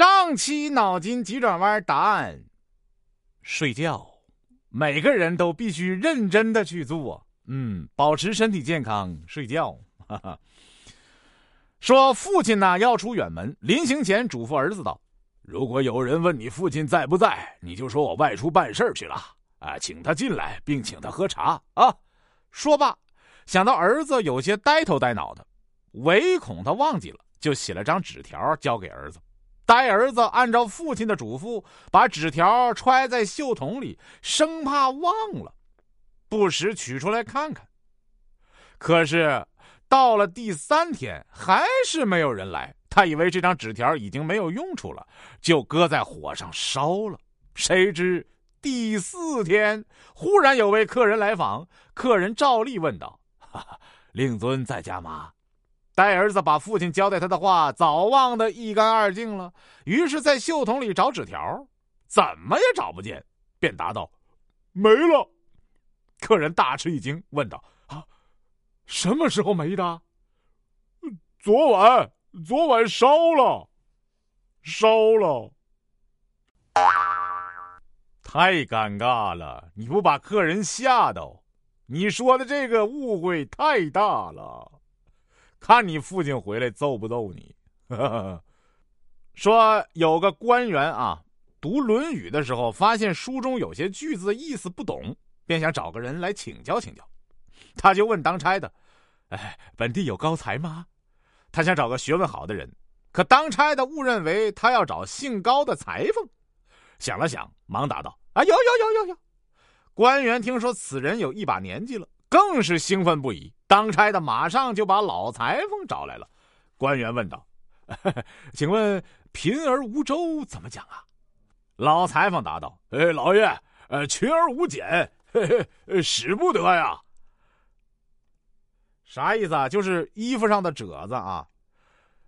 上期脑筋急转弯答案：睡觉。每个人都必须认真的去做，嗯，保持身体健康，睡觉。哈哈。说父亲呢要出远门，临行前嘱咐儿子道：“如果有人问你父亲在不在，你就说我外出办事去了，啊，请他进来，并请他喝茶啊。”说罢，想到儿子有些呆头呆脑的，唯恐他忘记了，就写了张纸条交给儿子。呆儿子按照父亲的嘱咐，把纸条揣在袖筒里，生怕忘了，不时取出来看看。可是到了第三天，还是没有人来。他以为这张纸条已经没有用处了，就搁在火上烧了。谁知第四天，忽然有位客人来访，客人照例问道：“哈哈，令尊在家吗？”呆儿子把父亲交代他的话早忘得一干二净了，于是，在袖筒里找纸条，怎么也找不见，便答道：“没了。”客人大吃一惊，问道：“啊，什么时候没的？”“昨晚，昨晚烧了，烧了。”太尴尬了！你不把客人吓到？你说的这个误会太大了。看你父亲回来揍不揍你？说有个官员啊，读《论语》的时候，发现书中有些句子意思不懂，便想找个人来请教请教。他就问当差的：“哎，本地有高才吗？”他想找个学问好的人，可当差的误认为他要找姓高的裁缝。想了想，忙答道：“啊，有有有有有！”官员听说此人有一把年纪了。更是兴奋不已，当差的马上就把老裁缝找来了。官员问道：“ 请问‘贫而无粥’怎么讲啊？”老裁缝答道：“哎，老爷，呃，群而无茧，使不得呀。”啥意思啊？就是衣服上的褶子啊。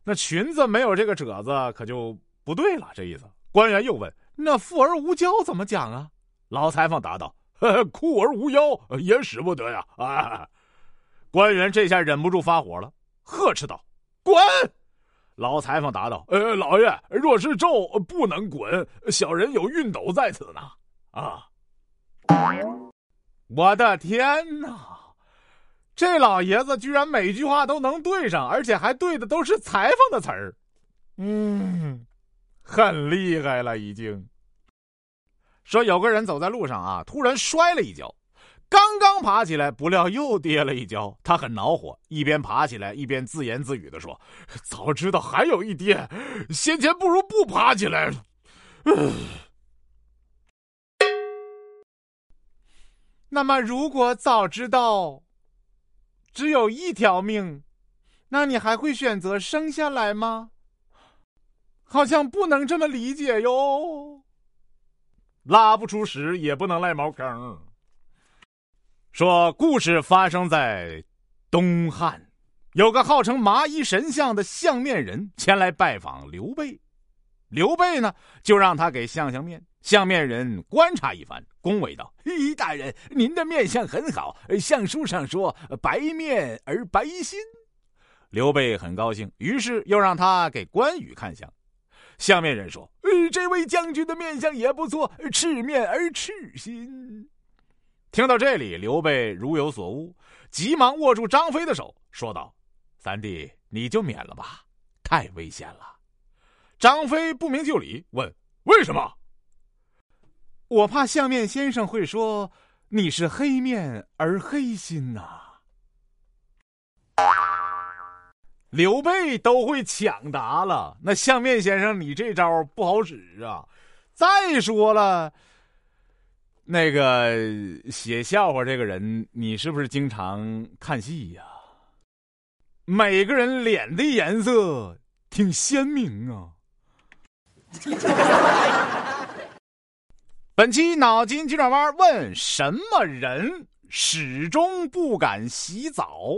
那裙子没有这个褶子，可就不对了。这意思。官员又问：“那富而无骄怎么讲啊？”老裁缝答道。酷而无腰也使不得呀！啊！官员这下忍不住发火了，呵斥道：“滚！”老裁缝答道：“呃，老爷，若是咒不能滚，小人有熨斗在此呢。”啊！我的天哪！这老爷子居然每句话都能对上，而且还对的都是裁缝的词儿，嗯，很厉害了，已经。说有个人走在路上啊，突然摔了一跤，刚刚爬起来，不料又跌了一跤。他很恼火，一边爬起来，一边自言自语的说：“早知道还有一跌，先前不如不爬起来了。”那么，如果早知道只有一条命，那你还会选择生下来吗？好像不能这么理解哟。拉不出屎也不能赖茅坑。说故事发生在东汉，有个号称麻衣神相的相面人前来拜访刘备，刘备呢就让他给相相面。相面人观察一番，恭维道：“咦，大人，您的面相很好，相书上说白面而白心。”刘备很高兴，于是又让他给关羽看相。相面人说：“呃，这位将军的面相也不错，赤面而赤心。”听到这里，刘备如有所悟，急忙握住张飞的手，说道：“三弟，你就免了吧，太危险了。”张飞不明就里，问：“为什么？”我怕相面先生会说：“你是黑面而黑心呐。”刘备都会抢答了，那相面先生，你这招不好使啊！再说了，那个写笑话这个人，你是不是经常看戏呀？每个人脸的颜色挺鲜明啊！本期脑筋急转弯问：什么人始终不敢洗澡？